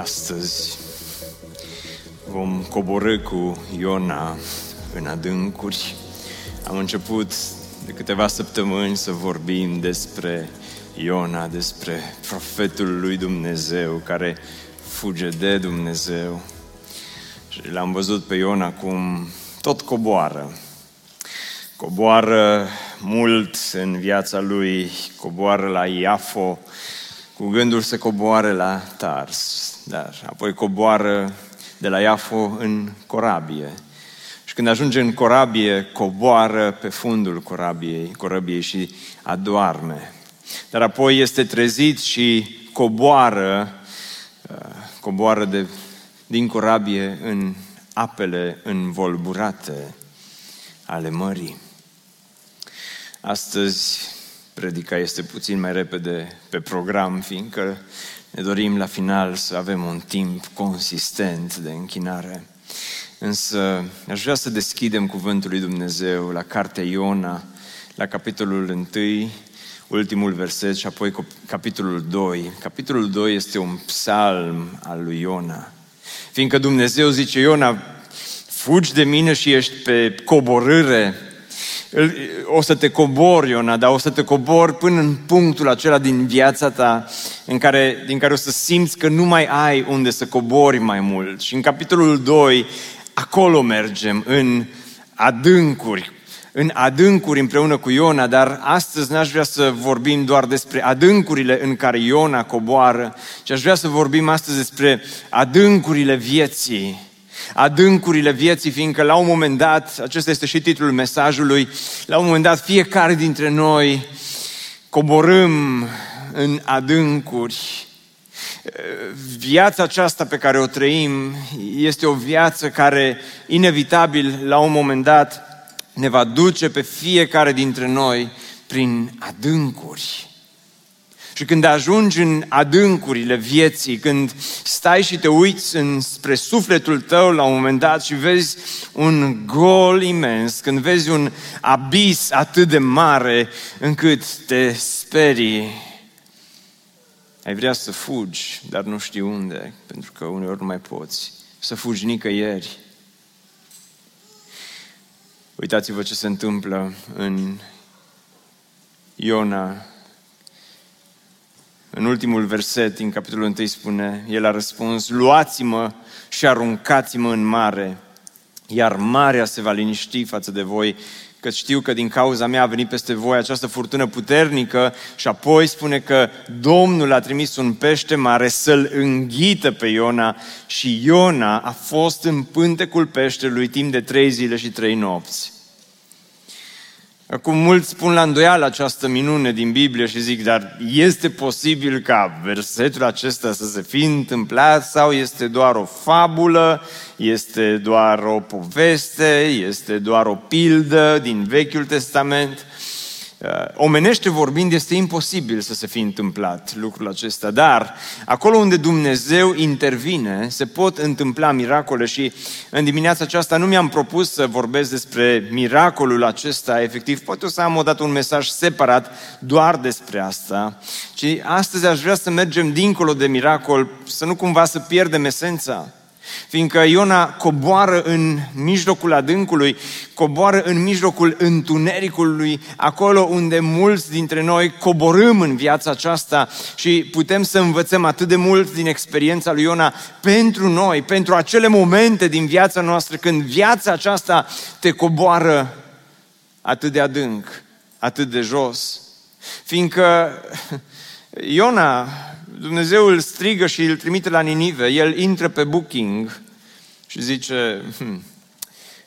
Astăzi vom coborâ cu Iona în adâncuri. Am început de câteva săptămâni să vorbim despre Iona, despre profetul lui Dumnezeu care fuge de Dumnezeu. Și l-am văzut pe Iona cum tot coboară. Coboară mult în viața lui, coboară la Iafo, cu gândul să coboare la Tars, dar apoi coboară de la Iafo în corabie. Și când ajunge în corabie, coboară pe fundul corabiei, corabiei și adoarme. Dar apoi este trezit și coboară, uh, coboară de, din corabie în apele învolburate ale mării. Astăzi predica este puțin mai repede pe program, fiindcă ne dorim la final să avem un timp consistent de închinare. Însă aș vrea să deschidem Cuvântul lui Dumnezeu la Cartea Iona, la capitolul 1, ultimul verset și apoi capitolul 2. Capitolul 2 este un psalm al lui Iona. Fiindcă Dumnezeu zice, Iona, fugi de mine și ești pe coborâre, o să te cobori, Iona, dar o să te cobori până în punctul acela din viața ta în care, din care o să simți că nu mai ai unde să cobori mai mult. Și în capitolul 2, acolo mergem, în adâncuri, în adâncuri împreună cu Iona, dar astăzi n-aș vrea să vorbim doar despre adâncurile în care Iona coboară, ci aș vrea să vorbim astăzi despre adâncurile vieții adâncurile vieții, fiindcă la un moment dat, acesta este și titlul mesajului, la un moment dat fiecare dintre noi coborâm în adâncuri. Viața aceasta pe care o trăim este o viață care, inevitabil, la un moment dat, ne va duce pe fiecare dintre noi prin adâncuri. Și când ajungi în adâncurile vieții, când stai și te uiți spre sufletul tău la un moment dat și vezi un gol imens, când vezi un abis atât de mare încât te sperii, ai vrea să fugi, dar nu știi unde, pentru că uneori nu mai poți să fugi nicăieri. Uitați-vă ce se întâmplă în Iona în ultimul verset din capitolul 1 spune, el a răspuns, luați-mă și aruncați-mă în mare, iar marea se va liniști față de voi, că știu că din cauza mea a venit peste voi această furtună puternică și apoi spune că Domnul a trimis un pește mare să-l înghită pe Iona și Iona a fost în pântecul peștelui timp de trei zile și trei nopți. Acum mulți spun la îndoială această minune din Biblie și zic, dar este posibil ca versetul acesta să se fi întâmplat sau este doar o fabulă, este doar o poveste, este doar o pildă din Vechiul Testament? Uh, omenește vorbind, este imposibil să se fi întâmplat lucrul acesta, dar acolo unde Dumnezeu intervine, se pot întâmpla miracole și în dimineața aceasta nu mi-am propus să vorbesc despre miracolul acesta, efectiv, poate o să am odată un mesaj separat doar despre asta, ci astăzi aș vrea să mergem dincolo de miracol, să nu cumva să pierdem esența. Fiindcă Iona coboară în mijlocul adâncului, coboară în mijlocul întunericului, acolo unde mulți dintre noi coborâm în viața aceasta și putem să învățăm atât de mult din experiența lui Iona pentru noi, pentru acele momente din viața noastră când viața aceasta te coboară atât de adânc, atât de jos. Fiindcă Iona Dumnezeu îl strigă și îl trimite la Ninive, el intră pe booking și zice, hm,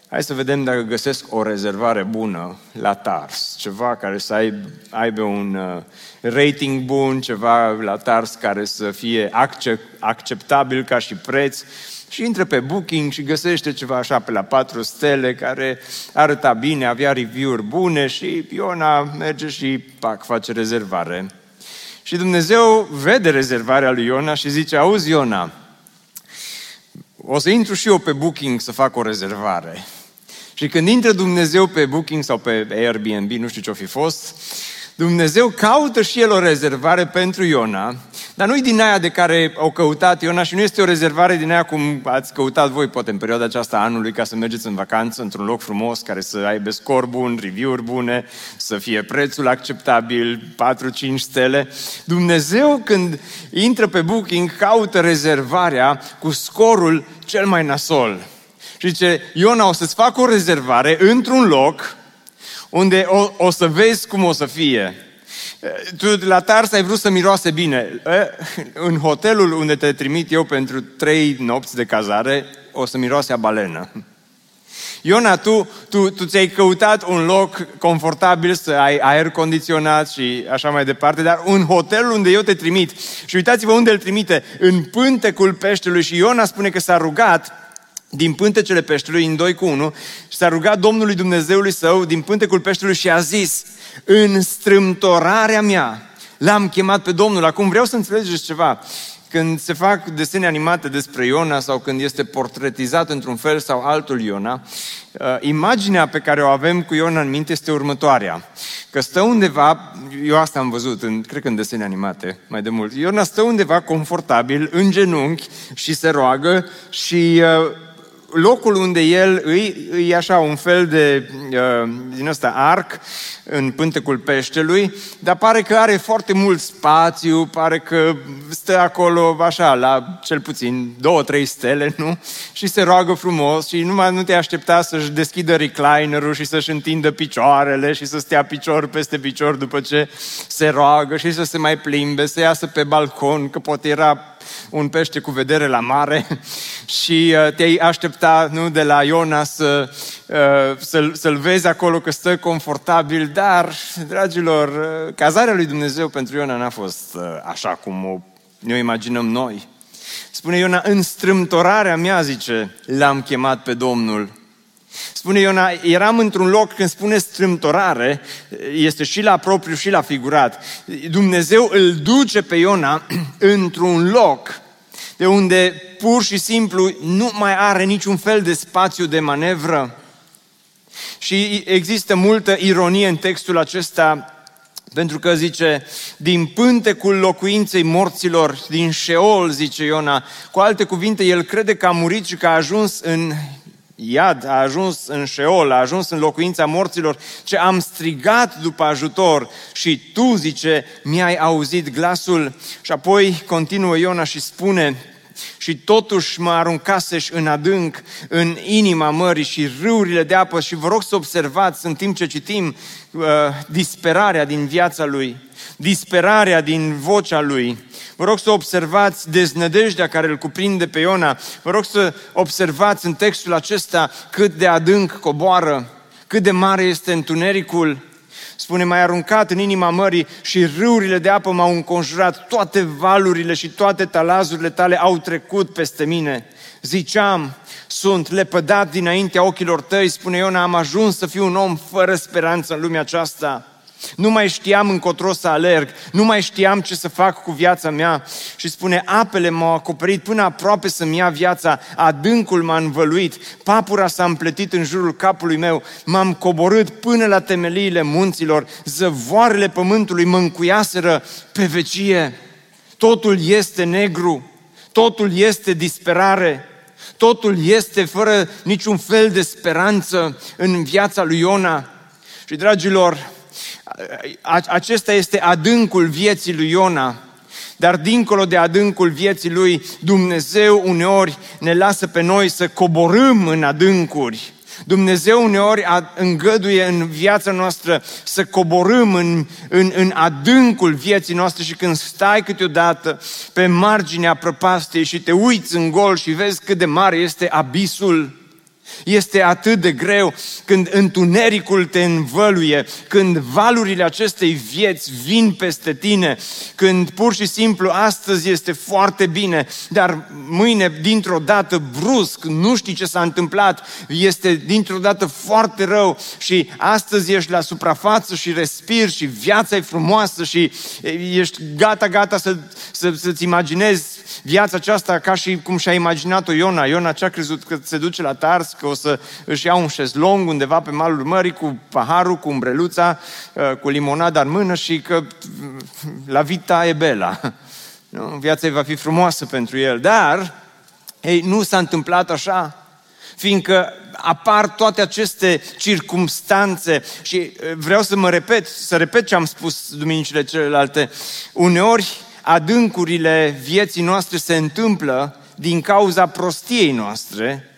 Hai să vedem dacă găsesc o rezervare bună la Tars. Ceva care să aibă, aibă un uh, rating bun, ceva la Tars care să fie accept, acceptabil ca și preț. Și intră pe Booking și găsește ceva așa pe la patru stele care arăta bine, avea review-uri bune și Iona merge și pac, face rezervare. Și Dumnezeu vede rezervarea lui Iona și zice, auzi Iona, o să intru și eu pe Booking să fac o rezervare. Și când intră Dumnezeu pe Booking sau pe Airbnb, nu știu ce-o fi fost, Dumnezeu caută și el o rezervare pentru Iona, dar nu-i din aia de care au căutat Iona și nu este o rezervare din aia cum ați căutat voi, poate în perioada aceasta anului, ca să mergeți în vacanță într-un loc frumos, care să aibă scor bun, review-uri bune, să fie prețul acceptabil, 4-5 stele. Dumnezeu, când intră pe Booking, caută rezervarea cu scorul cel mai nasol. Și zice, Iona, o să-ți fac o rezervare într-un loc unde o, o să vezi cum o să fie. Tu la Tars ai vrut să miroase bine. În hotelul unde te trimit eu pentru trei nopți de cazare, o să miroase a balenă. Iona, tu, tu, tu ți-ai căutat un loc confortabil să ai aer condiționat și așa mai departe, dar un hotel unde eu te trimit. Și uitați-vă unde îl trimite, în pântecul peștelui. Și Iona spune că s-a rugat din pântecele peștelui, în 2 cu 1, și s-a rugat Domnului Dumnezeului său din pântecul peștelui și a zis, în strâmtorarea mea, l-am chemat pe Domnul. Acum vreau să înțelegeți ceva. Când se fac desene animate despre Iona sau când este portretizat într-un fel sau altul Iona, uh, imaginea pe care o avem cu Iona în minte este următoarea. Că stă undeva, eu asta am văzut, în, cred că în desene animate mai de mult, Iona stă undeva confortabil, în genunchi și se roagă și uh, locul unde el îi, îi așa un fel de, uh, din ăsta, arc în pântecul peștelui, dar pare că are foarte mult spațiu, pare că stă acolo așa, la cel puțin două, trei stele, nu? Și se roagă frumos și numai nu te aștepta să-și deschidă reclinerul și să-și întindă picioarele și să stea picior peste picior după ce se roagă și să se mai plimbe, să iasă pe balcon, că poate era un pește cu vedere la mare și uh, te-ai aștepta nu, de la Iona să, uh, să-l, să-l vezi acolo că stă confortabil, dar, dragilor, uh, cazarea lui Dumnezeu pentru Iona n-a fost așa cum o, ne imaginăm noi. Spune Iona, în strâmtorarea mea, zice, l-am chemat pe Domnul Spune Iona, eram într-un loc, când spune strâmtorare, este și la propriu și la figurat. Dumnezeu îl duce pe Iona într-un loc de unde pur și simplu nu mai are niciun fel de spațiu de manevră. Și există multă ironie în textul acesta pentru că zice, din pântecul locuinței morților, din Sheol, zice Iona, cu alte cuvinte, el crede că a murit și că a ajuns în iad, a ajuns în șeol, a ajuns în locuința morților, ce am strigat după ajutor și tu, zice, mi-ai auzit glasul. Și apoi continuă Iona și spune, și totuși mă aruncaseși în adânc, în inima mării și râurile de apă și vă rog să observați în timp ce citim uh, disperarea din viața lui, disperarea din vocea lui, Vă rog să observați deznădejdea care îl cuprinde pe Iona. Vă rog să observați în textul acesta cât de adânc coboară, cât de mare este întunericul. Spune, mai aruncat în inima mării și râurile de apă m-au înconjurat, toate valurile și toate talazurile tale au trecut peste mine. Ziceam, sunt lepădat dinaintea ochilor tăi, spune Iona, am ajuns să fiu un om fără speranță în lumea aceasta. Nu mai știam încotro să alerg, nu mai știam ce să fac cu viața mea și spune, apele m-au acoperit până aproape să-mi ia viața, adâncul m-a învăluit, papura s-a împletit în jurul capului meu, m-am coborât până la temeliile munților, zăvoarele pământului mă încuiaseră pe vecie. Totul este negru, totul este disperare, totul este fără niciun fel de speranță în viața lui Iona. Și dragilor, acesta este adâncul vieții lui Iona. Dar dincolo de adâncul vieții lui, Dumnezeu uneori ne lasă pe noi să coborâm în adâncuri. Dumnezeu uneori îngăduie în viața noastră să coborâm în, în, în adâncul vieții noastre și când stai câteodată pe marginea prăpastiei și te uiți în gol și vezi cât de mare este abisul, Este atât de greu când întunericul te învăluie, când valurile acestei vieți vin peste tine, când pur și simplu astăzi este foarte bine, dar mâine dintr-o dată brusc, nu știi ce s-a întâmplat, este dintr-o dată foarte rău și astăzi ești la suprafață și respiri și viața e frumoasă și ești gata, gata să, să, să-ți imaginezi viața aceasta ca și cum și-a imaginat-o Iona. Iona ce-a crezut că se duce la Tars, că o să își ia un șezlong undeva pe malul mării cu paharul, cu umbreluța, uh, cu limonada în mână și că la vita e bela. Nu? Viața va fi frumoasă pentru el. Dar, ei, nu s-a întâmplat așa fiindcă apar toate aceste circumstanțe și uh, vreau să mă repet, să repet ce am spus duminicile celelalte. Uneori adâncurile vieții noastre se întâmplă din cauza prostiei noastre,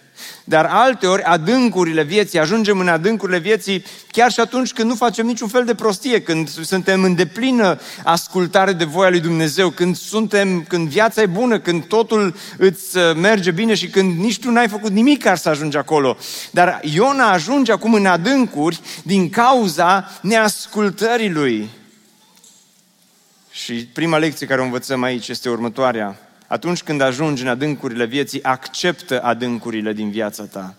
dar alteori adâncurile vieții, ajungem în adâncurile vieții chiar și atunci când nu facem niciun fel de prostie, când suntem în deplină ascultare de voia lui Dumnezeu, când suntem, când viața e bună, când totul îți uh, merge bine și când nici tu n-ai făcut nimic ca să ajungi acolo. Dar Iona ajunge acum în adâncuri din cauza neascultării lui. Și prima lecție care o învățăm aici este următoarea. Atunci când ajungi în adâncurile vieții, acceptă adâncurile din viața ta.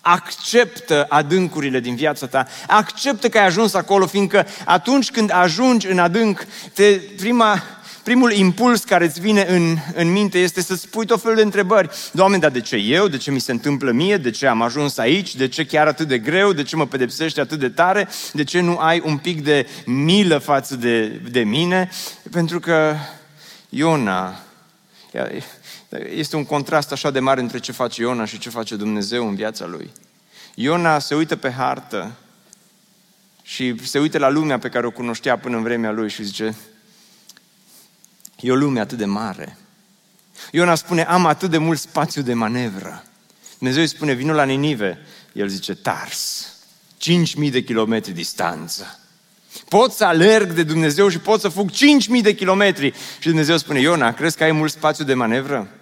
Acceptă adâncurile din viața ta. Acceptă că ai ajuns acolo, fiindcă atunci când ajungi în adânc, te, prima, primul impuls care îți vine în, în minte este să-ți pui tot felul de întrebări. Doamne, dar de ce eu? De ce mi se întâmplă mie? De ce am ajuns aici? De ce chiar atât de greu? De ce mă pedepsești atât de tare? De ce nu ai un pic de milă față de, de mine? Pentru că Iona, este un contrast așa de mare între ce face Iona și ce face Dumnezeu în viața lui. Iona se uită pe hartă și se uită la lumea pe care o cunoștea până în vremea lui și zice, E o lume atât de mare. Iona spune, am atât de mult spațiu de manevră. Dumnezeu îi spune, vinul la Ninive. El zice, Tars, 5.000 de kilometri distanță. Pot să alerg de Dumnezeu și pot să fug 5.000 de kilometri. Și Dumnezeu spune, Iona, crezi că ai mult spațiu de manevră?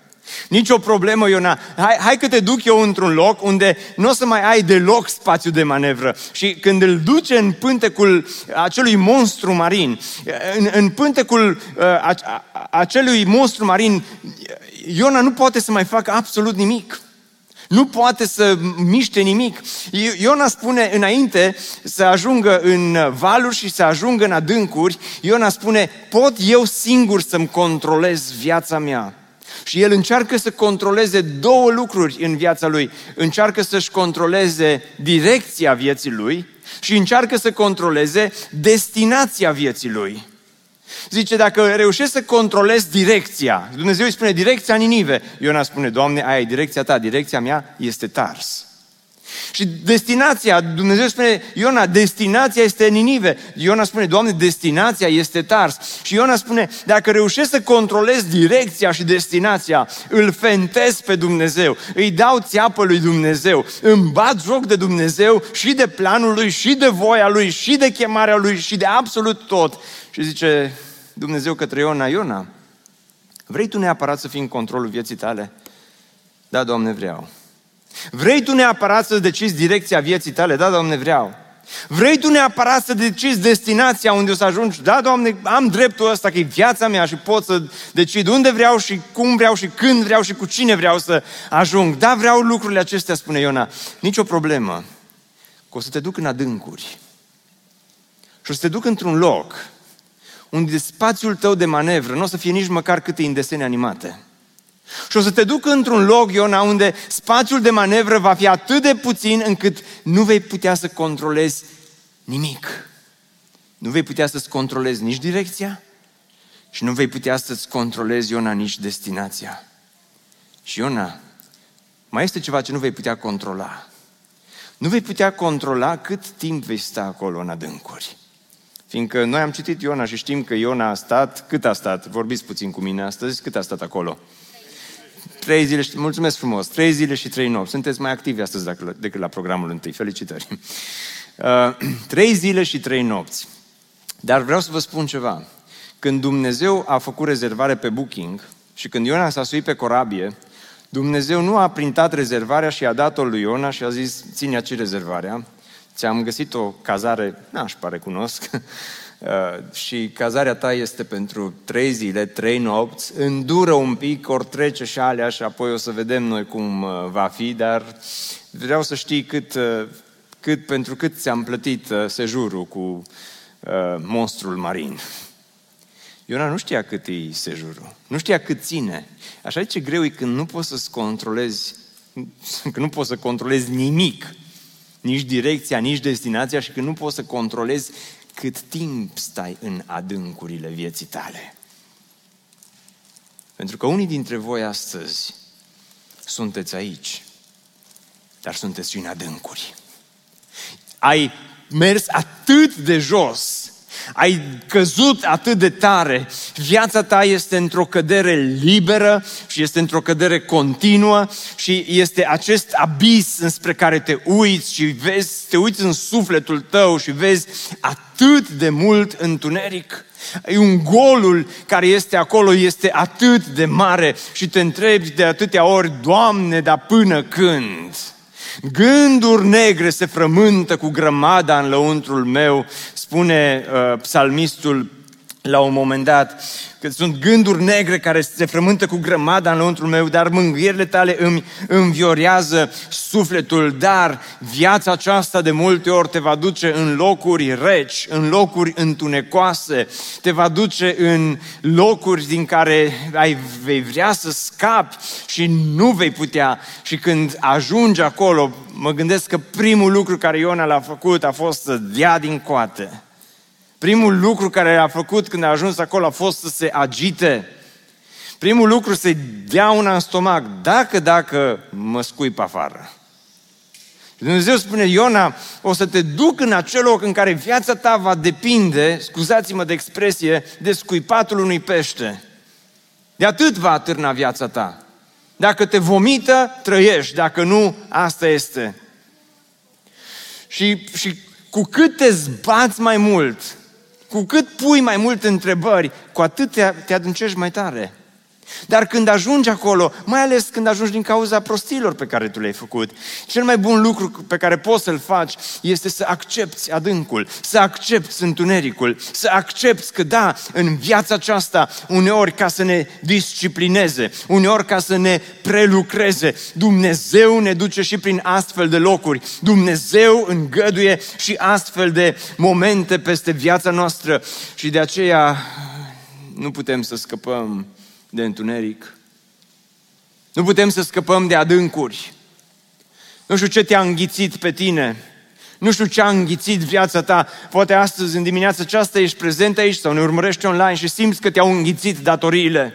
Nici o problemă, Iona. Hai, hai că te duc eu într-un loc unde nu o să mai ai deloc spațiu de manevră. Și când îl duce în pântecul acelui monstru marin, în, în pântecul uh, a, a, acelui monstru marin, Iona nu poate să mai facă absolut nimic. Nu poate să miște nimic. Iona spune înainte să ajungă în valuri și să ajungă în adâncuri, Iona spune, pot eu singur să-mi controlez viața mea. Și el încearcă să controleze două lucruri în viața lui. Încearcă să-și controleze direcția vieții lui și încearcă să controleze destinația vieții lui. Zice, dacă reușești să controlezi direcția, Dumnezeu îi spune direcția Ninive, Iona spune, Doamne, aia e direcția ta, direcția mea este Tars. Și destinația, Dumnezeu spune, Iona, destinația este Ninive. Iona spune, Doamne, destinația este Tars. Și Iona spune, dacă reușesc să controlez direcția și destinația, îl fentez pe Dumnezeu, îi dau țeapă lui Dumnezeu, îmi bat joc de Dumnezeu și de planul lui, și de voia lui, și de chemarea lui, și de absolut tot. Și zice Dumnezeu către Iona, Iona, vrei tu neapărat să fii în controlul vieții tale? Da, Doamne, vreau. Vrei tu neapărat să decizi direcția vieții tale? Da, Doamne, vreau. Vrei tu neapărat să decizi destinația unde o să ajungi? Da, Doamne, am dreptul ăsta, că e viața mea și pot să decid unde vreau și cum vreau și când vreau și cu cine vreau să ajung. Da, vreau lucrurile acestea, spune Iona. Nici o problemă. Că o să te duc în adâncuri. Și o să te duc într-un loc unde spațiul tău de manevră nu o să fie nici măcar câte în desene animate. Și o să te duc într-un loc, Iona, unde spațiul de manevră va fi atât de puțin încât nu vei putea să controlezi nimic. Nu vei putea să-ți controlezi nici direcția și nu vei putea să-ți controlezi, Iona, nici destinația. Și Iona, mai este ceva ce nu vei putea controla. Nu vei putea controla cât timp vei sta acolo în adâncuri. Fiindcă noi am citit Iona și știm că Iona a stat, cât a stat? Vorbiți puțin cu mine astăzi, cât a stat acolo? Trei zile și, mulțumesc frumos, trei zile și trei nopți. Sunteți mai activi astăzi decât la programul întâi. Felicitări. Uh, trei zile și trei nopți. Dar vreau să vă spun ceva. Când Dumnezeu a făcut rezervare pe Booking și când Iona s-a suit pe corabie, Dumnezeu nu a printat rezervarea și a dat-o lui Iona și a zis, ține aici rezervarea, ți-am găsit o cazare, n-aș pare cunosc, uh, și cazarea ta este pentru trei zile, trei nopți, îndură un pic, ori trece și alea și apoi o să vedem noi cum uh, va fi, dar vreau să știi cât, uh, cât pentru cât ți-am plătit sejurul cu monstrul marin. Iona nu știa cât e sejurul, nu știa cât ține. Așa ce greu e când nu poți să-ți controlezi, când nu poți să controlezi nimic, nici direcția, nici destinația și când nu poți să controlezi cât timp stai în adâncurile vieții tale. Pentru că unii dintre voi astăzi sunteți aici, dar sunteți și în adâncuri. Ai mers atât de jos ai căzut atât de tare, viața ta este într-o cădere liberă și este într-o cădere continuă și este acest abis înspre care te uiți și vezi, te uiți în sufletul tău și vezi atât de mult întuneric. E un golul care este acolo este atât de mare și te întrebi de atâtea ori, Doamne, dar până când? Gânduri negre se frământă cu grămada în lăuntrul meu, spune uh, psalmistul la un moment dat, că sunt gânduri negre care se frământă cu grămada în lăuntrul meu, dar mângâierile tale îmi înviorează sufletul, dar viața aceasta de multe ori te va duce în locuri reci, în locuri întunecoase, te va duce în locuri din care ai, vei vrea să scapi și nu vei putea. Și când ajungi acolo, mă gândesc că primul lucru care Iona l-a făcut a fost să dea din coate Primul lucru care a făcut când a ajuns acolo a fost să se agite. Primul lucru să-i dea una în stomac, dacă, dacă mă scuip afară. Și Dumnezeu spune, Iona, o să te duc în acel loc în care viața ta va depinde, scuzați-mă de expresie, de scuipatul unui pește. De atât va atârna viața ta. Dacă te vomită, trăiești. Dacă nu, asta este. Și, și cu cât te zbați mai mult, cu cât pui mai multe întrebări, cu atât te, te adâncești mai tare. Dar când ajungi acolo, mai ales când ajungi din cauza prostilor pe care tu le-ai făcut, cel mai bun lucru pe care poți să-l faci este să accepti adâncul, să accepti întunericul, să accepti că da, în viața aceasta, uneori ca să ne disciplineze, uneori ca să ne prelucreze, Dumnezeu ne duce și prin astfel de locuri. Dumnezeu îngăduie și astfel de momente peste viața noastră și de aceea nu putem să scăpăm de întuneric. Nu putem să scăpăm de adâncuri. Nu știu ce te-a înghițit pe tine. Nu știu ce a înghițit viața ta. Poate astăzi, în dimineața aceasta, ești prezent aici sau ne urmărești online și simți că te-au înghițit datoriile.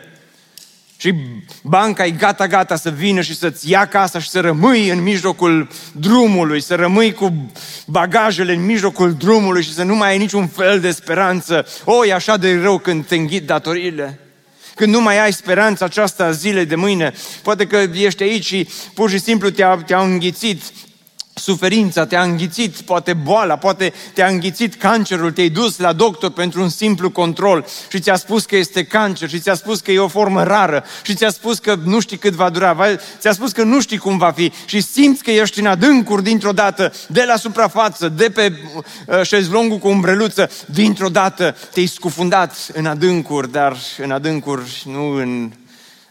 Și banca e gata-gata să vină și să-ți ia casa și să rămâi în mijlocul drumului, să rămâi cu bagajele în mijlocul drumului și să nu mai ai niciun fel de speranță. O, e așa de rău când te înghit datoriile când nu mai ai speranța aceasta zilei de mâine. Poate că ești aici și pur și simplu te-a, te-a înghițit suferința, te-a înghițit, poate boala, poate te-a înghițit cancerul, te-ai dus la doctor pentru un simplu control și ți-a spus că este cancer și ți-a spus că e o formă rară și ți-a spus că nu știi cât va dura, ți-a spus că nu știi cum va fi și simți că ești în adâncuri dintr-o dată, de la suprafață, de pe uh, șezlongul cu umbreluță, dintr-o dată te-ai scufundat în adâncuri, dar în adâncuri, nu în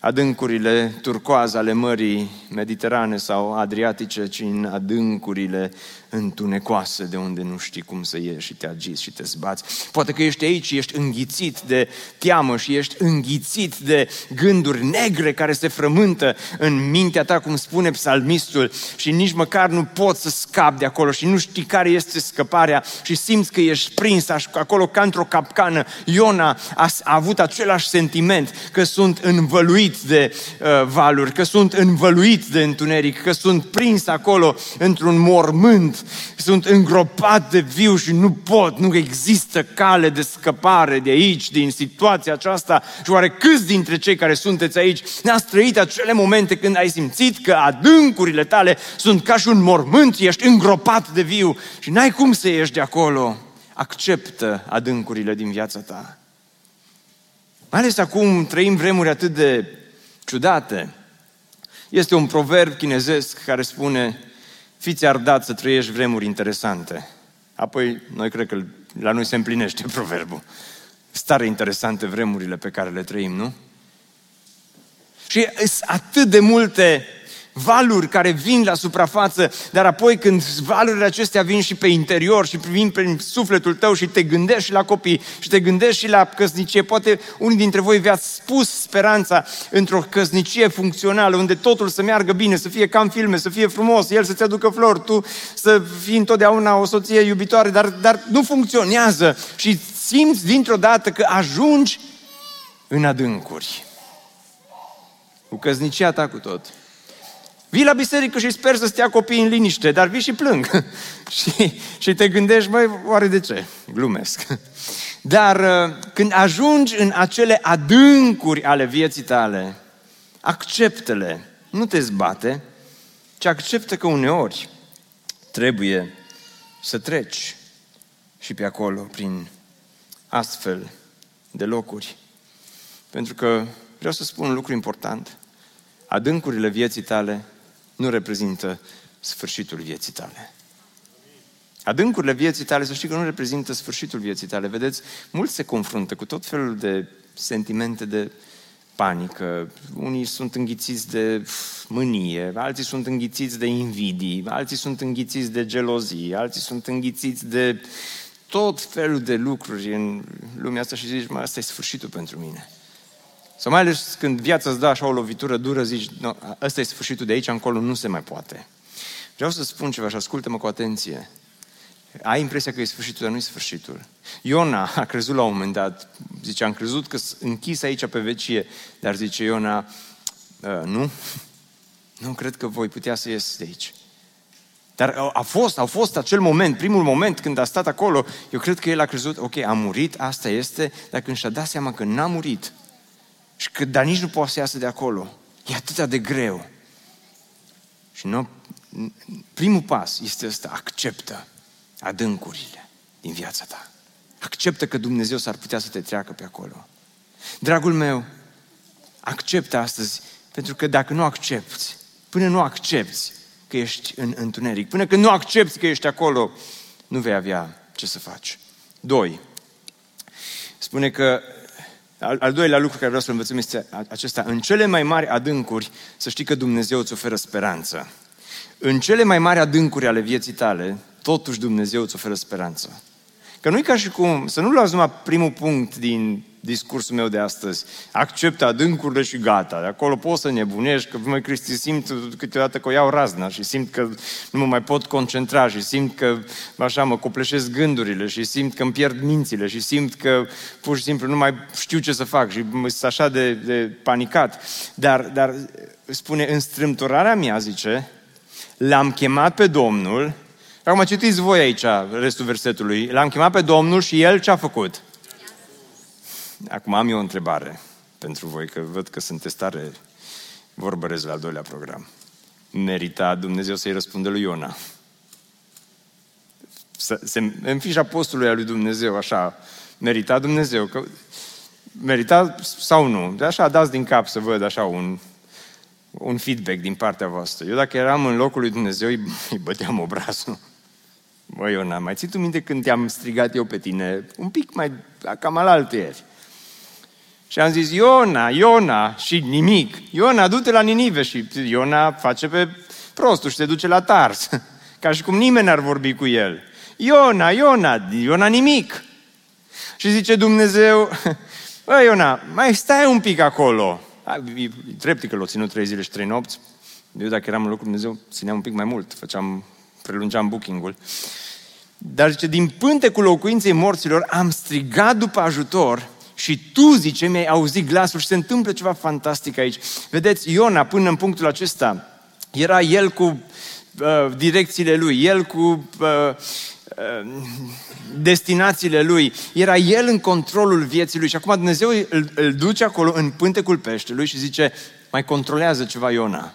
adâncurile turcoase ale Mării Mediterane sau Adriatice, ci în adâncurile întunecoase de unde nu știi cum să ieși și te agiți și te zbați. Poate că ești aici și ești înghițit de teamă și ești înghițit de gânduri negre care se frământă în mintea ta, cum spune psalmistul, și nici măcar nu poți să scapi de acolo și nu știi care este scăparea și simți că ești prins acolo ca într-o capcană. Iona a, a avut același sentiment că sunt învăluit de uh, valuri, că sunt învăluit de întuneric, că sunt prins acolo într-un mormânt sunt îngropat de viu și nu pot, nu există cale de scăpare de aici, din situația aceasta. Și oare câți dintre cei care sunteți aici ne-ați trăit acele momente când ai simțit că adâncurile tale sunt ca și un mormânt, ești îngropat de viu și n-ai cum să ieși de acolo. Acceptă adâncurile din viața ta. Mai ales acum trăim vremuri atât de ciudate. Este un proverb chinezesc care spune, fiți ardat să trăiești vremuri interesante. Apoi, noi cred că la noi se împlinește proverbul. Stare interesante vremurile pe care le trăim, nu? Și sunt atât de multe valuri care vin la suprafață, dar apoi când valurile acestea vin și pe interior și vin prin sufletul tău și te gândești și la copii și te gândești și la căsnicie, poate unii dintre voi vi-ați spus speranța într-o căsnicie funcțională, unde totul să meargă bine, să fie ca în filme, să fie frumos, el să-ți aducă flori, tu să fii întotdeauna o soție iubitoare, dar, dar nu funcționează și simți dintr-o dată că ajungi în adâncuri. Cu căsnicia ta cu tot. Vii la biserică și sper să stea copiii în liniște, dar vii și plâng. și, și te gândești, mai oare de ce? Glumesc. Dar uh, când ajungi în acele adâncuri ale vieții tale, acceptă-le, nu te zbate, ci acceptă că uneori trebuie să treci și pe acolo prin astfel de locuri. Pentru că vreau să spun un lucru important. Adâncurile vieții tale nu reprezintă sfârșitul vieții tale. Adâncurile vieții tale, să știi că nu reprezintă sfârșitul vieții tale. Vedeți, mulți se confruntă cu tot felul de sentimente de panică. Unii sunt înghițiți de mânie, alții sunt înghițiți de invidii, alții sunt înghițiți de gelozie, alții sunt înghițiți de tot felul de lucruri în lumea asta și zici, mai asta e sfârșitul pentru mine. Sau mai ales când viața îți dă așa o lovitură dură, zici, no, ăsta e sfârșitul de aici, încolo nu se mai poate. Vreau să spun ceva și ascultă-mă cu atenție. Ai impresia că e sfârșitul, dar nu e sfârșitul. Iona a crezut la un moment dat, zice, am crezut că sunt închis aici pe vecie, dar zice Iona, ă, nu, nu cred că voi putea să ies de aici. Dar a fost, a fost acel moment, primul moment când a stat acolo, eu cred că el a crezut, ok, a murit, asta este, dar când și-a dat seama că n-a murit, și că, dar nici nu poate să iasă de acolo. E atât de greu. Și nu, primul pas este ăsta, acceptă adâncurile din viața ta. Acceptă că Dumnezeu s-ar putea să te treacă pe acolo. Dragul meu, acceptă astăzi, pentru că dacă nu accepti, până nu accepti că ești în întuneric, până când nu accepti că ești acolo, nu vei avea ce să faci. Doi, spune că al, al doilea lucru care vreau să învățăm este acesta. În cele mai mari adâncuri, să știi că Dumnezeu îți oferă speranță. În cele mai mari adâncuri ale vieții tale, totuși Dumnezeu îți oferă speranță. Că nu e ca și cum, să nu luați numai primul punct din discursul meu de astăzi. Acceptă adâncurile și gata. De acolo poți să nebunești, că mă Cristi simt câteodată că o iau razna și simt că nu mă mai pot concentra și simt că așa mă copleșesc gândurile și simt că îmi pierd mințile și simt că pur și simplu nu mai știu ce să fac și sunt așa de, de panicat. Dar, dar spune, în strâmtorarea mea, zice, l-am chemat pe Domnul Acum citiți voi aici restul versetului. L-am chemat pe Domnul și El ce a făcut? Acum am eu o întrebare pentru voi, că văd că sunteți tare vorbărez la al doilea program. Merita Dumnezeu să-i răspundă lui Iona. Se, în fișa postului al lui Dumnezeu, așa, merita Dumnezeu, că merita sau nu. De așa dați din cap să văd așa un, un feedback din partea voastră. Eu dacă eram în locul lui Dumnezeu, îi, îi băteam obrazul. Băi, Iona, mai ții tu minte când te-am strigat eu pe tine? Un pic mai, cam al ieri. Și am zis, Iona, Iona, și nimic. Iona, du-te la Ninive. Și Iona face pe prostul și te duce la Tars. Ca și cum nimeni n-ar vorbi cu el. Iona, Iona, Iona nimic. Și zice Dumnezeu, bă, Iona, mai stai un pic acolo. E drept că l-o ținut trei zile și trei nopți. Eu dacă eram în locul Dumnezeu, țineam un pic mai mult. Făceam, prelungeam booking-ul. Dar zice, din pântecul locuinței morților am strigat după ajutor și tu, zice, mi-ai auzit glasul și se întâmplă ceva fantastic aici. Vedeți, Iona, până în punctul acesta, era el cu uh, direcțiile lui, el cu uh, uh, destinațiile lui, era el în controlul vieții lui și acum Dumnezeu îl, îl duce acolo în pântecul peștelui și zice, mai controlează ceva Iona.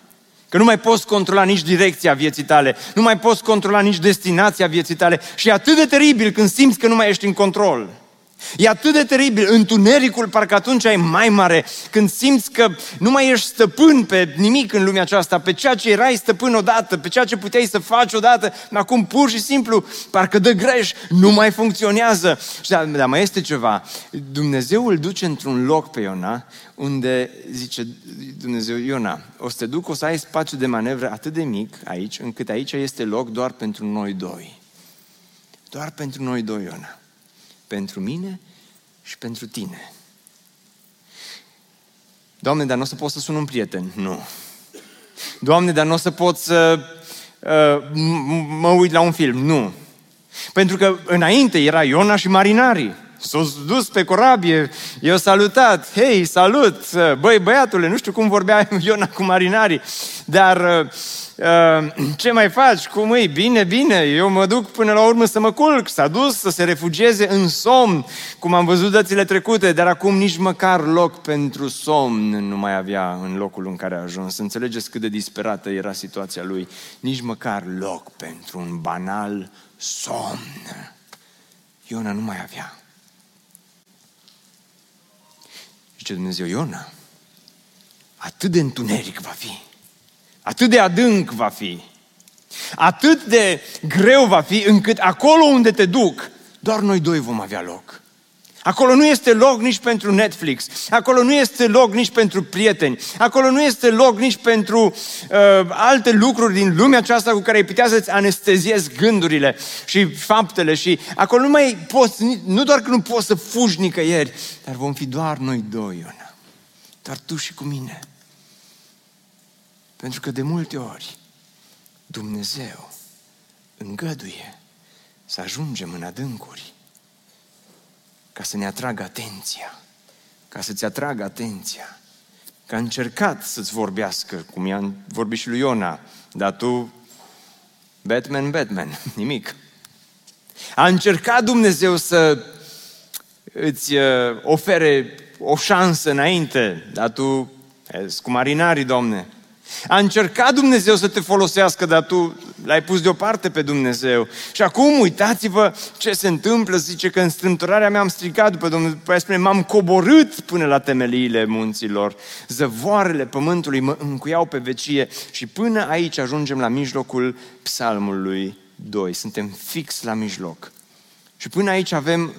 Că nu mai poți controla nici direcția vieții tale, nu mai poți controla nici destinația vieții tale și e atât de teribil când simți că nu mai ești în control. E atât de teribil, întunericul parcă atunci e mai mare, când simți că nu mai ești stăpân pe nimic în lumea aceasta, pe ceea ce erai stăpân odată, pe ceea ce puteai să faci odată, acum pur și simplu parcă dă greș, nu mai funcționează. Și dar, dar mai este ceva, Dumnezeu îl duce într-un loc pe Iona, unde zice Dumnezeu, Iona, o să te duc, o să ai spațiu de manevră atât de mic aici, încât aici este loc doar pentru noi doi. Doar pentru noi doi, Iona pentru mine și pentru tine. Doamne, dar nu o să pot să sun un prieten. Nu. Doamne, dar nu o să pot să uh, mă uit la un film. Nu. Pentru că înainte era Iona și marinarii. S-au dus pe corabie, i-au salutat, hei, salut, băi băiatule, nu știu cum vorbea Iona cu marinarii, dar uh, uh, ce mai faci, cum e, bine, bine, eu mă duc până la urmă să mă culc, s-a dus să se refugieze în somn, cum am văzut dățile trecute, dar acum nici măcar loc pentru somn nu mai avea în locul în care a ajuns. Înțelegeți cât de disperată era situația lui, nici măcar loc pentru un banal somn. Iona nu mai avea. Zice Dumnezeu, Iona, atât de întuneric va fi, atât de adânc va fi, atât de greu va fi, încât acolo unde te duc, doar noi doi vom avea loc. Acolo nu este loc nici pentru Netflix, acolo nu este loc nici pentru prieteni, acolo nu este loc nici pentru uh, alte lucruri din lumea aceasta cu care ai putea să-ți anesteziezi gândurile și faptele și acolo nu mai poți, nu doar că nu poți să fugi nicăieri, dar vom fi doar noi doi, Iona. Doar tu și cu mine. Pentru că de multe ori Dumnezeu îngăduie să ajungem în adâncuri ca să ne atragă atenția, ca să-ți atragă atenția, că a încercat să-ți vorbească, cum i-a vorbit și lui Iona, dar tu, Batman, Batman, nimic. A încercat Dumnezeu să îți uh, ofere o șansă înainte, dar tu, cu marinarii, Domne, a încercat Dumnezeu să te folosească, dar tu l-ai pus deoparte pe Dumnezeu. Și acum uitați-vă ce se întâmplă, zice că în strâmtorarea mea am stricat după Domnul, după aia spune, m-am coborât până la temeliile munților. Zăvoarele pământului mă încuiau pe vecie și până aici ajungem la mijlocul psalmului 2. Suntem fix la mijloc. Și până aici avem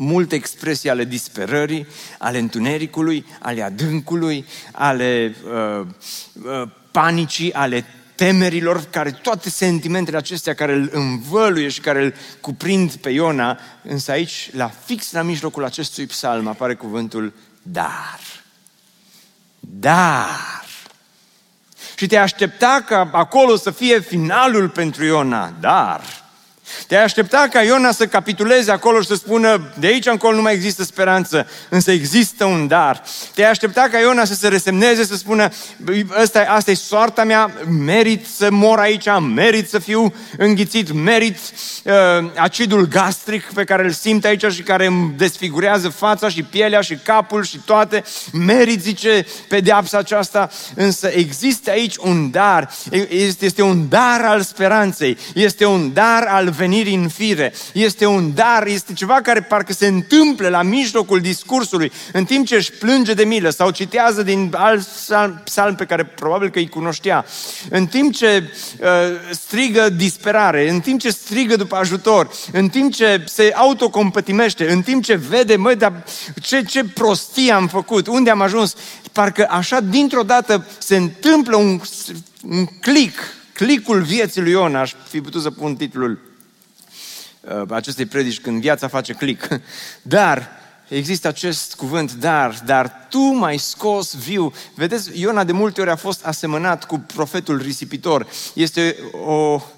multe expresii ale disperării, ale întunericului, ale adâncului, ale uh, uh, panicii, ale temerilor, care toate sentimentele acestea care îl învăluie și care îl cuprind pe Iona, însă aici, la fix la mijlocul acestui psalm, apare cuvântul dar. Dar. Și te aștepta ca acolo să fie finalul pentru Iona, dar te-ai aștepta ca Iona să capituleze acolo și să spună, de aici încolo nu mai există speranță, însă există un dar. Te-ai aștepta ca Iona să se resemneze, să spună, asta, asta e soarta mea, merit să mor aici, merit să fiu înghițit, merit uh, acidul gastric pe care îl simt aici și care îmi desfigurează fața și pielea și capul și toate, merit, zice, pedeapsa aceasta, însă există aici un dar, este, este un dar al speranței, este un dar al venirii în fire. Este un dar, este ceva care parcă se întâmplă la mijlocul discursului, în timp ce își plânge de milă sau citează din alt psalm pe care probabil că îi cunoștea, în timp ce uh, strigă disperare, în timp ce strigă după ajutor, în timp ce se autocompătimește, în timp ce vede, mă, dar ce, ce prostie am făcut, unde am ajuns, parcă așa dintr-o dată se întâmplă un, un click, clicul vieții lui Iona, aș fi putut să pun titlul. Uh, acestei predici când viața face click. Dar există acest cuvânt, dar, dar tu m-ai scos viu. Vedeți, Iona de multe ori a fost asemănat cu profetul risipitor. Este o Eh,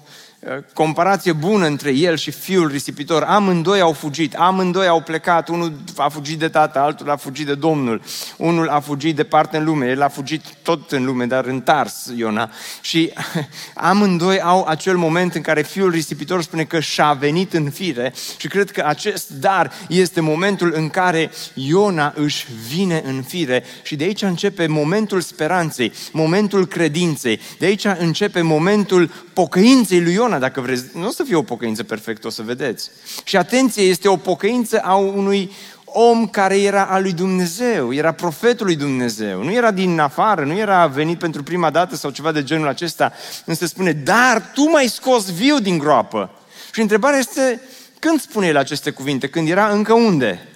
comparație bună între el și fiul risipitor. Amândoi au fugit, amândoi au plecat. Unul a fugit de tata, altul a fugit de Domnul. Unul a fugit departe în lume, el a fugit tot în lume, dar întars, Iona. Și amândoi au acel moment în care fiul risipitor spune că și-a venit în fire și cred că acest dar este momentul în care Iona își vine în fire și de aici începe momentul speranței, momentul credinței. De aici începe momentul pocăinței lui Iona Iona, dacă vreți. Nu o să fie o pocăință perfectă, o să vedeți. Și atenție, este o pocăință a unui om care era al lui Dumnezeu, era profetul lui Dumnezeu, nu era din afară, nu era venit pentru prima dată sau ceva de genul acesta, însă spune, dar tu m-ai scos viu din groapă. Și întrebarea este, când spune el aceste cuvinte? Când era încă unde?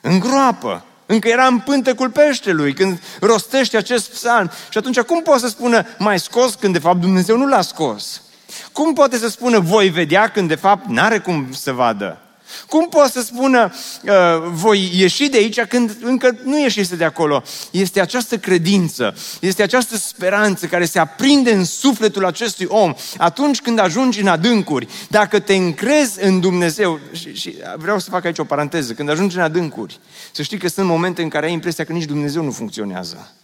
În groapă. Încă era în pântecul peștelui când rostește acest psalm. Și atunci cum poate să spună mai scos când de fapt Dumnezeu nu l-a scos? Cum poate să spună voi vedea când de fapt n-are cum să vadă? Cum poate să spună uh, voi ieși de aici când încă nu ieșise de acolo? Este această credință, este această speranță care se aprinde în sufletul acestui om atunci când ajungi în adâncuri. Dacă te încrezi în Dumnezeu, și, și vreau să fac aici o paranteză, când ajungi în adâncuri, să știi că sunt momente în care ai impresia că nici Dumnezeu nu funcționează.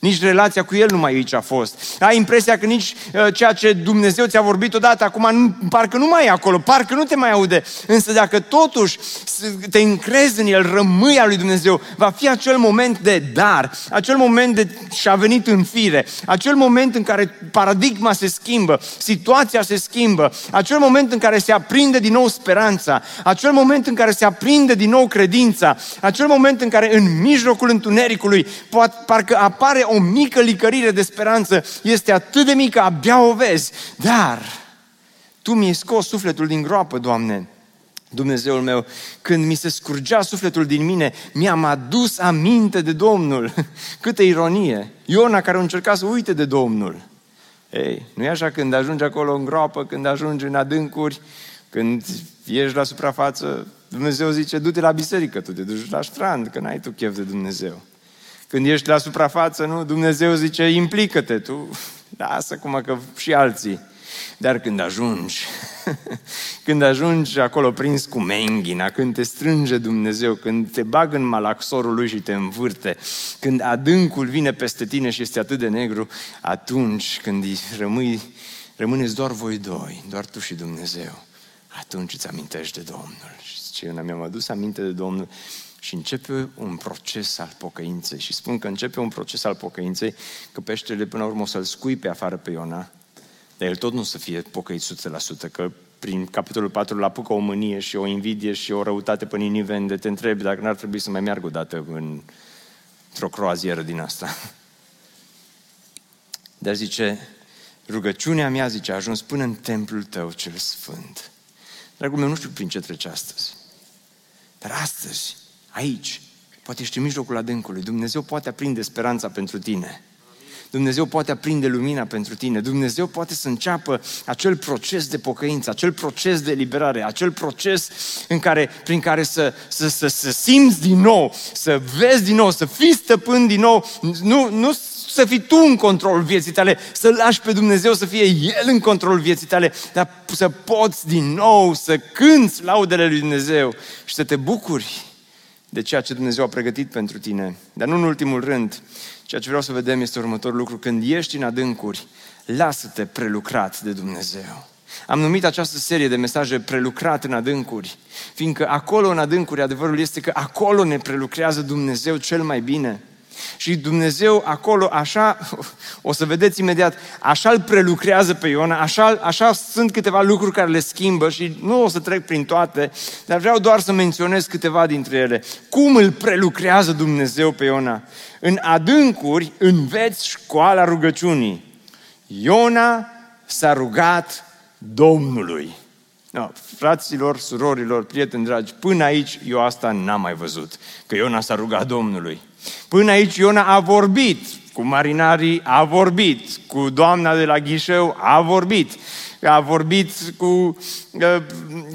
Nici relația cu El nu mai aici a fost. Ai impresia că nici uh, ceea ce Dumnezeu ți-a vorbit odată, acum nu, parcă nu mai e acolo, parcă nu te mai aude. Însă dacă totuși te încrezi în El, rămâi al lui Dumnezeu, va fi acel moment de dar, acel moment de și-a venit în fire, acel moment în care paradigma se schimbă, situația se schimbă, acel moment în care se aprinde din nou speranța, acel moment în care se aprinde din nou credința, acel moment în care în mijlocul întunericului poate, parcă apare are o mică licărire de speranță, este atât de mică, abia o vezi. Dar Tu mi-ai scos sufletul din groapă, Doamne, Dumnezeul meu, când mi se scurgea sufletul din mine, mi-am adus aminte de Domnul. Câtă ironie! Iona care a încercat să uite de Domnul. Ei, nu e așa când ajungi acolo în groapă, când ajungi în adâncuri, când ești la suprafață, Dumnezeu zice, du-te la biserică, tu te duci la strand, că n-ai tu chef de Dumnezeu. Când ești la suprafață, nu? Dumnezeu zice, implică-te tu. Lasă cum că și alții. Dar când ajungi, când ajungi acolo prins cu menghina, când te strânge Dumnezeu, când te bagă în malaxorul lui și te învârte, când adâncul vine peste tine și este atât de negru, atunci când rămâi, rămâneți doar voi doi, doar tu și Dumnezeu, atunci îți amintești de Domnul. Și zice, eu mi-am adus aminte de Domnul și începe un proces al pocăinței. Și spun că începe un proces al pocăinței, că peștele până la urmă o să-l scui pe afară pe Iona, dar el tot nu să fie pocăit 100%, că prin capitolul 4 îl apucă o mânie și o invidie și o răutate pe Ninive, de te întrebi dacă n-ar trebui să mai meargă o dată în, într-o croazieră din asta. Dar zice, rugăciunea mea, zice, a ajuns până în templul tău cel sfânt. Dragul meu, nu știu prin ce trece astăzi. Dar astăzi aici, poate ești în mijlocul adâncului, Dumnezeu poate aprinde speranța pentru tine. Dumnezeu poate aprinde lumina pentru tine. Dumnezeu poate să înceapă acel proces de pocăință, acel proces de eliberare, acel proces în care, prin care să, să, să, să simți din nou, să vezi din nou, să fii stăpân din nou, nu, nu să fii tu în controlul vieții tale, să lași pe Dumnezeu să fie El în controlul vieții tale, dar să poți din nou să cânți laudele lui Dumnezeu și să te bucuri de ceea ce Dumnezeu a pregătit pentru tine. Dar nu în ultimul rând, ceea ce vreau să vedem este următorul lucru. Când ești în adâncuri, lasă-te prelucrat de Dumnezeu. Am numit această serie de mesaje prelucrat în adâncuri, fiindcă acolo în adâncuri adevărul este că acolo ne prelucrează Dumnezeu cel mai bine. Și Dumnezeu acolo, așa, o să vedeți imediat, așa îl prelucrează pe Iona, așa, așa sunt câteva lucruri care le schimbă și nu o să trec prin toate, dar vreau doar să menționez câteva dintre ele. Cum îl prelucrează Dumnezeu pe Iona? În adâncuri înveți școala rugăciunii. Iona s-a rugat Domnului. No, fraților, surorilor, prieteni dragi, până aici eu asta n-am mai văzut, că Iona s-a rugat Domnului. Până aici Iona a vorbit cu marinarii, a vorbit cu doamna de la ghișeu, a vorbit. A vorbit cu uh,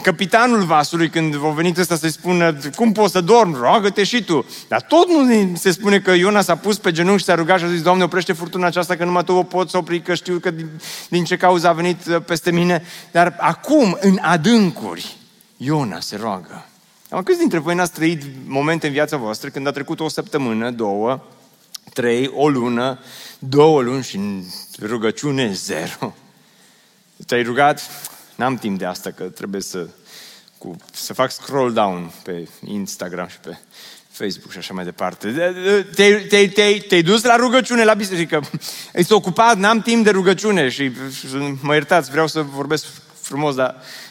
capitanul vasului când a venit ăsta să-i spună cum poți să dormi, roagă-te și tu. Dar tot nu se spune că Iona s-a pus pe genunchi și s-a rugat și a zis, Doamne, oprește furtuna aceasta că numai tu o poți opri, că știu că din, din ce cauză a venit uh, peste mine. Dar acum, în adâncuri, Iona se roagă. Am câți dintre voi n-ați trăit momente în viața voastră când a trecut o săptămână, două, trei, o lună, două luni și în rugăciune zero? Te-ai rugat? N-am timp de asta, că trebuie să, cu, să fac scroll down pe Instagram și pe Facebook și așa mai departe. Te-ai, te-ai, te-ai, te-ai dus la rugăciune, la biserică. Ești ocupat, n-am timp de rugăciune și mă iertați, vreau să vorbesc frumos, dar uh,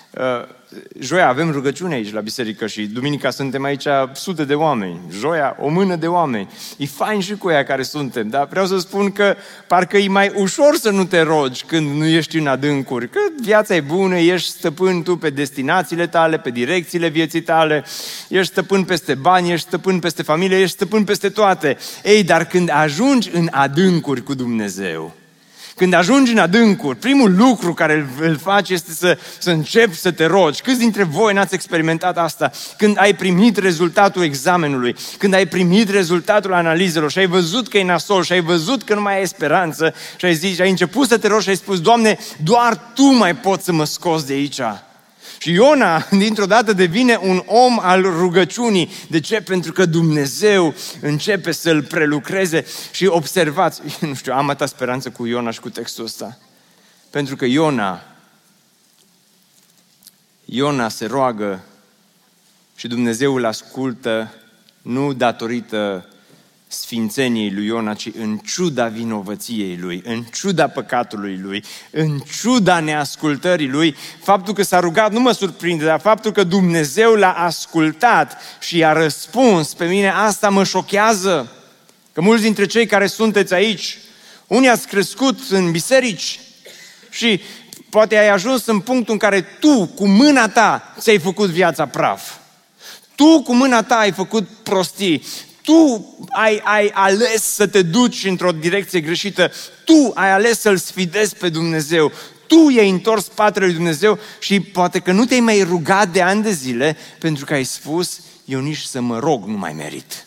joia avem rugăciune aici la biserică și duminica suntem aici sute de oameni. Joia, o mână de oameni. E fain și cu ea care suntem, dar vreau să spun că parcă e mai ușor să nu te rogi când nu ești în adâncuri. Că viața e bună, ești stăpân tu pe destinațiile tale, pe direcțiile vieții tale, ești stăpân peste bani, ești stăpân peste familie, ești stăpân peste toate. Ei, dar când ajungi în adâncuri cu Dumnezeu, când ajungi în adâncuri, primul lucru care îl, îl faci este să, să începi să te rogi. Câți dintre voi n-ați experimentat asta? Când ai primit rezultatul examenului, când ai primit rezultatul analizelor și ai văzut că e nasol și ai văzut că nu mai ai speranță și ai zis, și ai început să te rogi și ai spus, Doamne, doar Tu mai poți să mă scoți de aici. Și Iona, dintr-o dată, devine un om al rugăciunii. De ce? Pentru că Dumnezeu începe să-l prelucreze. Și observați, nu știu, am atâta speranță cu Iona și cu textul ăsta. Pentru că Iona, Iona se roagă și Dumnezeu îl ascultă nu datorită sfințeniei lui Iona, ci în ciuda vinovăției lui, în ciuda păcatului lui, în ciuda neascultării lui, faptul că s-a rugat nu mă surprinde, dar faptul că Dumnezeu l-a ascultat și i-a răspuns pe mine, asta mă șochează. Că mulți dintre cei care sunteți aici, unii ați crescut în biserici și poate ai ajuns în punctul în care tu, cu mâna ta, ți-ai făcut viața praf. Tu cu mâna ta ai făcut prostii tu ai, ai ales să te duci într-o direcție greșită, tu ai ales să-L sfidezi pe Dumnezeu, tu i-ai întors spatele lui Dumnezeu și poate că nu te-ai mai rugat de ani de zile pentru că ai spus, eu nici să mă rog nu mai merit.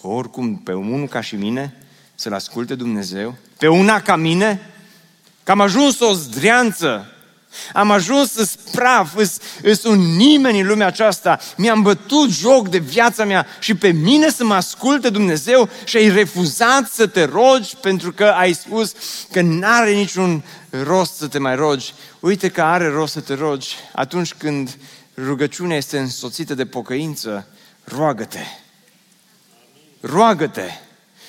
Că oricum, pe unul ca și mine, să-L asculte Dumnezeu, pe una ca mine, că am ajuns o zdreanță, am ajuns să praf, îs un nimeni în lumea aceasta. Mi-am bătut joc de viața mea și pe mine să mă asculte Dumnezeu și ai refuzat să te rogi pentru că ai spus că n-are niciun rost să te mai rogi. Uite că are rost să te rogi atunci când rugăciunea este însoțită de pocăință. Roagă-te! Roagă-te!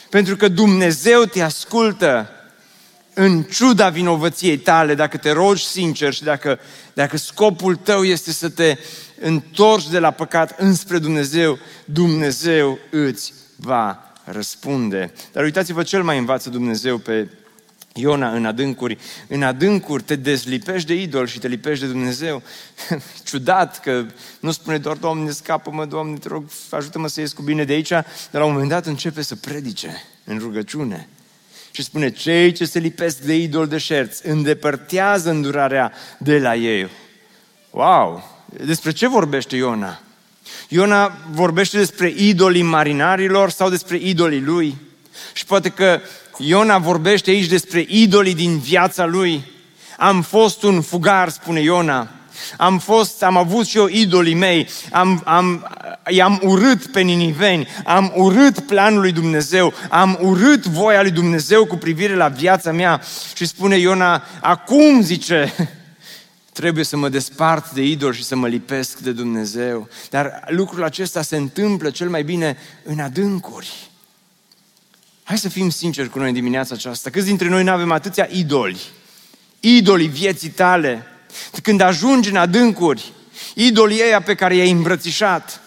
Pentru că Dumnezeu te ascultă în ciuda vinovăției tale, dacă te rogi sincer și dacă, dacă scopul tău este să te întorci de la păcat înspre Dumnezeu, Dumnezeu îți va răspunde. Dar uitați-vă, cel mai învață Dumnezeu pe Iona în adâncuri. În adâncuri te dezlipești de idol și te lipești de Dumnezeu. Ciudat că nu spune doar, Doamne, scapă-mă, Doamne, te rog, ajută-mă să ies cu bine de aici, dar la un moment dat începe să predice în rugăciune. Și spune, cei ce se lipesc de idol de șerț îndepărtează îndurarea de la ei. Wow! Despre ce vorbește Iona? Iona vorbește despre idolii marinarilor sau despre idolii lui? Și poate că Iona vorbește aici despre idolii din viața lui. Am fost un fugar, spune Iona. Am fost, am avut și eu idolii mei, am, am, i-am urât pe niniveni, am urât planul lui Dumnezeu, am urât voia lui Dumnezeu cu privire la viața mea. Și spune Iona, acum zice, trebuie să mă despart de idol și să mă lipesc de Dumnezeu. Dar lucrul acesta se întâmplă cel mai bine în adâncuri. Hai să fim sinceri cu noi în dimineața aceasta. Câți dintre noi nu avem atâția idoli? Idolii vieții tale, când ajungi în adâncuri, idolii ăia pe care i-ai îmbrățișat,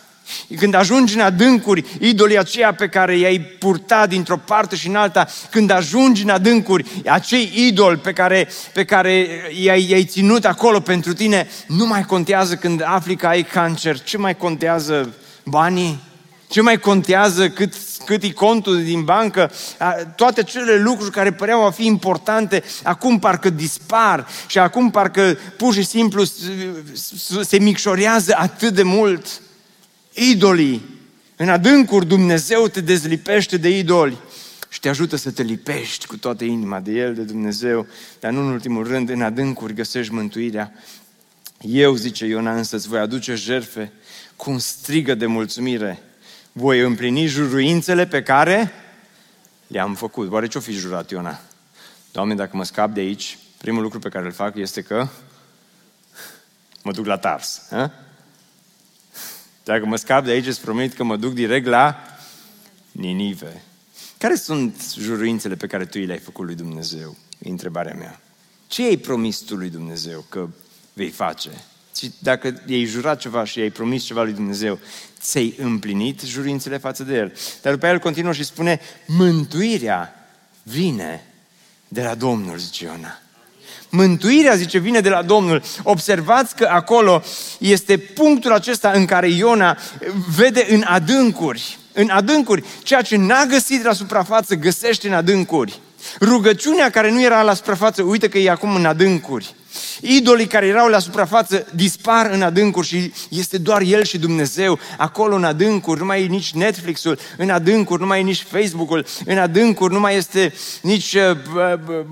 când ajungi în adâncuri, idolii aceia pe care i-ai purtat dintr-o parte și în alta, când ajungi în adâncuri, acei idoli pe care, pe care i-ai, i-ai ținut acolo pentru tine, nu mai contează când afli că ai cancer. Ce mai contează banii? Ce mai contează cât, cât e contul din bancă? Toate cele lucruri care păreau a fi importante, acum parcă dispar și acum parcă pur și simplu se micșorează atât de mult. Idolii. În adâncuri Dumnezeu te dezlipește de idoli și te ajută să te lipești cu toată inima de El, de Dumnezeu, dar nu în ultimul rând, în adâncuri găsești mântuirea. Eu, zice Iona, însă îți voi aduce jerfe cu un strigă de mulțumire voi împlini juruințele pe care le-am făcut. Oare ce-o fi jurat Iona? Doamne, dacă mă scap de aici, primul lucru pe care îl fac este că mă duc la Tars. Ha? Dacă mă scap de aici, îți promit că mă duc direct la Ninive. Care sunt juruințele pe care tu le-ai făcut lui Dumnezeu? E întrebarea mea. Ce ai promis tu lui Dumnezeu? Că vei face. Și dacă i-ai jurat ceva și i-ai promis ceva lui Dumnezeu, ți-ai împlinit jurințele față de El. Dar după el continuă și spune, mântuirea vine de la Domnul, zice Iona. Mântuirea, zice, vine de la Domnul. Observați că acolo este punctul acesta în care Iona vede în adâncuri, în adâncuri, ceea ce n-a găsit la suprafață, găsește în adâncuri. Rugăciunea care nu era la suprafață, uite că e acum în adâncuri. Idolii care erau la suprafață dispar în adâncuri și este doar El și Dumnezeu acolo în adâncuri, nu mai e nici Netflix-ul, în adâncuri nu mai e nici Facebook-ul, în adâncuri nu mai este nici uh,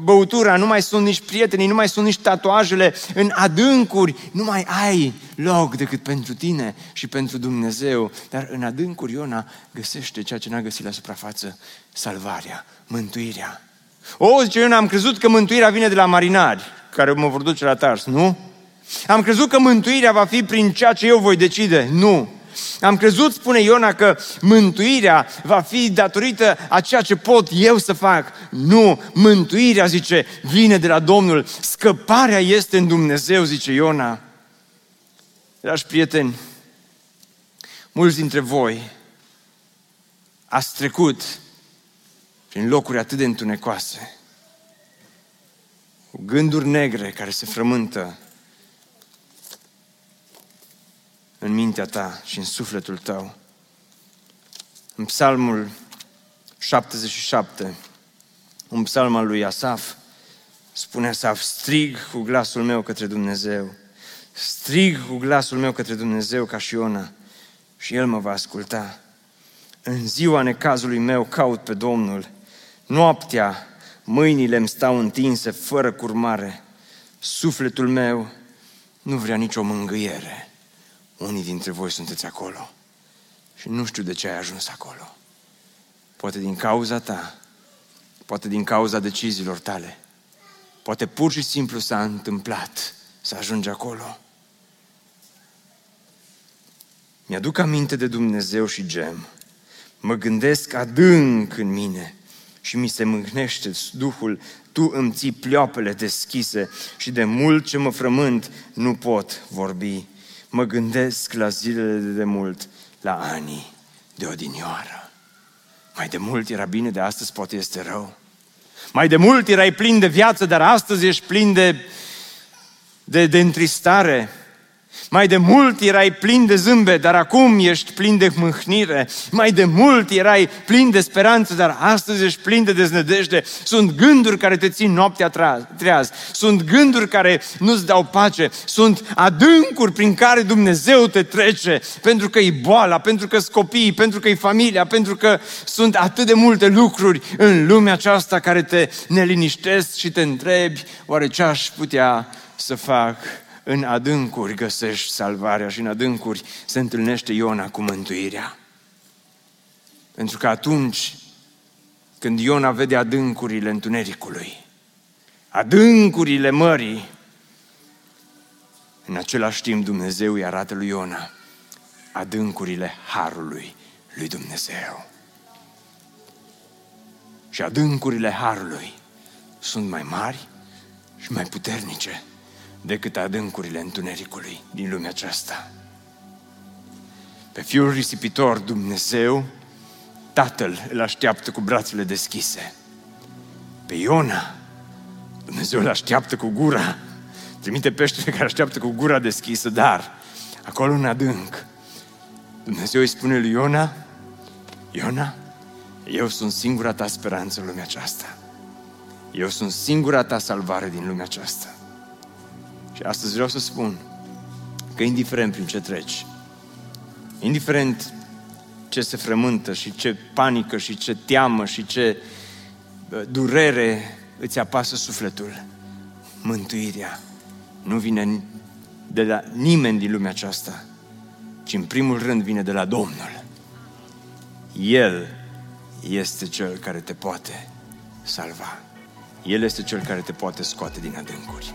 băutura, nu mai sunt nici prietenii, nu mai sunt nici tatuajele, în adâncuri nu mai ai loc decât pentru tine și pentru Dumnezeu. Dar în adâncuri Iona găsește ceea ce n-a găsit la suprafață, salvarea, mântuirea. O, zice Iona, am crezut că mântuirea vine de la marinari care mă vor duce la Tars, nu? Am crezut că mântuirea va fi prin ceea ce eu voi decide, nu. Am crezut, spune Iona, că mântuirea va fi datorită a ceea ce pot eu să fac. Nu, mântuirea, zice, vine de la Domnul. Scăparea este în Dumnezeu, zice Iona. Dragi prieteni, mulți dintre voi ați trecut prin locuri atât de întunecoase cu gânduri negre care se frământă în mintea ta și în sufletul tău. În psalmul 77, un psalm al lui Asaf, spune Asaf, strig cu glasul meu către Dumnezeu, strig cu glasul meu către Dumnezeu ca și Iona și El mă va asculta. În ziua necazului meu caut pe Domnul, noaptea mâinile îmi stau întinse fără curmare, sufletul meu nu vrea nicio mângâiere. Unii dintre voi sunteți acolo și nu știu de ce ai ajuns acolo. Poate din cauza ta, poate din cauza deciziilor tale, poate pur și simplu s-a întâmplat să ajungi acolo. Mi-aduc aminte de Dumnezeu și gem. Mă gândesc adânc în mine – și mi se mâhnește Duhul, tu îmi ții pleoapele deschise și de mult ce mă frământ nu pot vorbi. Mă gândesc la zilele de demult, la anii de odinioară. Mai de mult era bine, de astăzi poate este rău. Mai de mult erai plin de viață, dar astăzi ești plin de, de, de întristare. Mai de mult erai plin de zâmbe, dar acum ești plin de mâhnire. Mai de mult erai plin de speranță, dar astăzi ești plin de deznădejde. Sunt gânduri care te țin noaptea treaz. Sunt gânduri care nu-ți dau pace. Sunt adâncuri prin care Dumnezeu te trece. Pentru că e boala, pentru că sunt copiii, pentru că e familia, pentru că sunt atât de multe lucruri în lumea aceasta care te neliniștesc și te întrebi, oare ce aș putea să fac în adâncuri găsești salvarea și în adâncuri se întâlnește Iona cu mântuirea. Pentru că atunci când Iona vede adâncurile întunericului, adâncurile mării, în același timp Dumnezeu îi arată lui Iona adâncurile harului lui Dumnezeu. Și adâncurile harului sunt mai mari și mai puternice decât adâncurile întunericului din lumea aceasta. Pe fiul risipitor Dumnezeu, Tatăl îl așteaptă cu brațele deschise. Pe Iona, Dumnezeu îl așteaptă cu gura, trimite peștele care așteaptă cu gura deschisă, dar acolo în adânc, Dumnezeu îi spune lui Iona, Iona, eu sunt singura ta speranță în lumea aceasta. Eu sunt singura ta salvare din lumea aceasta. Și astăzi vreau să spun că indiferent prin ce treci, indiferent ce se frământă și ce panică și ce teamă și ce durere îți apasă sufletul, mântuirea nu vine de la nimeni din lumea aceasta, ci în primul rând vine de la Domnul. El este Cel care te poate salva. El este Cel care te poate scoate din adâncuri.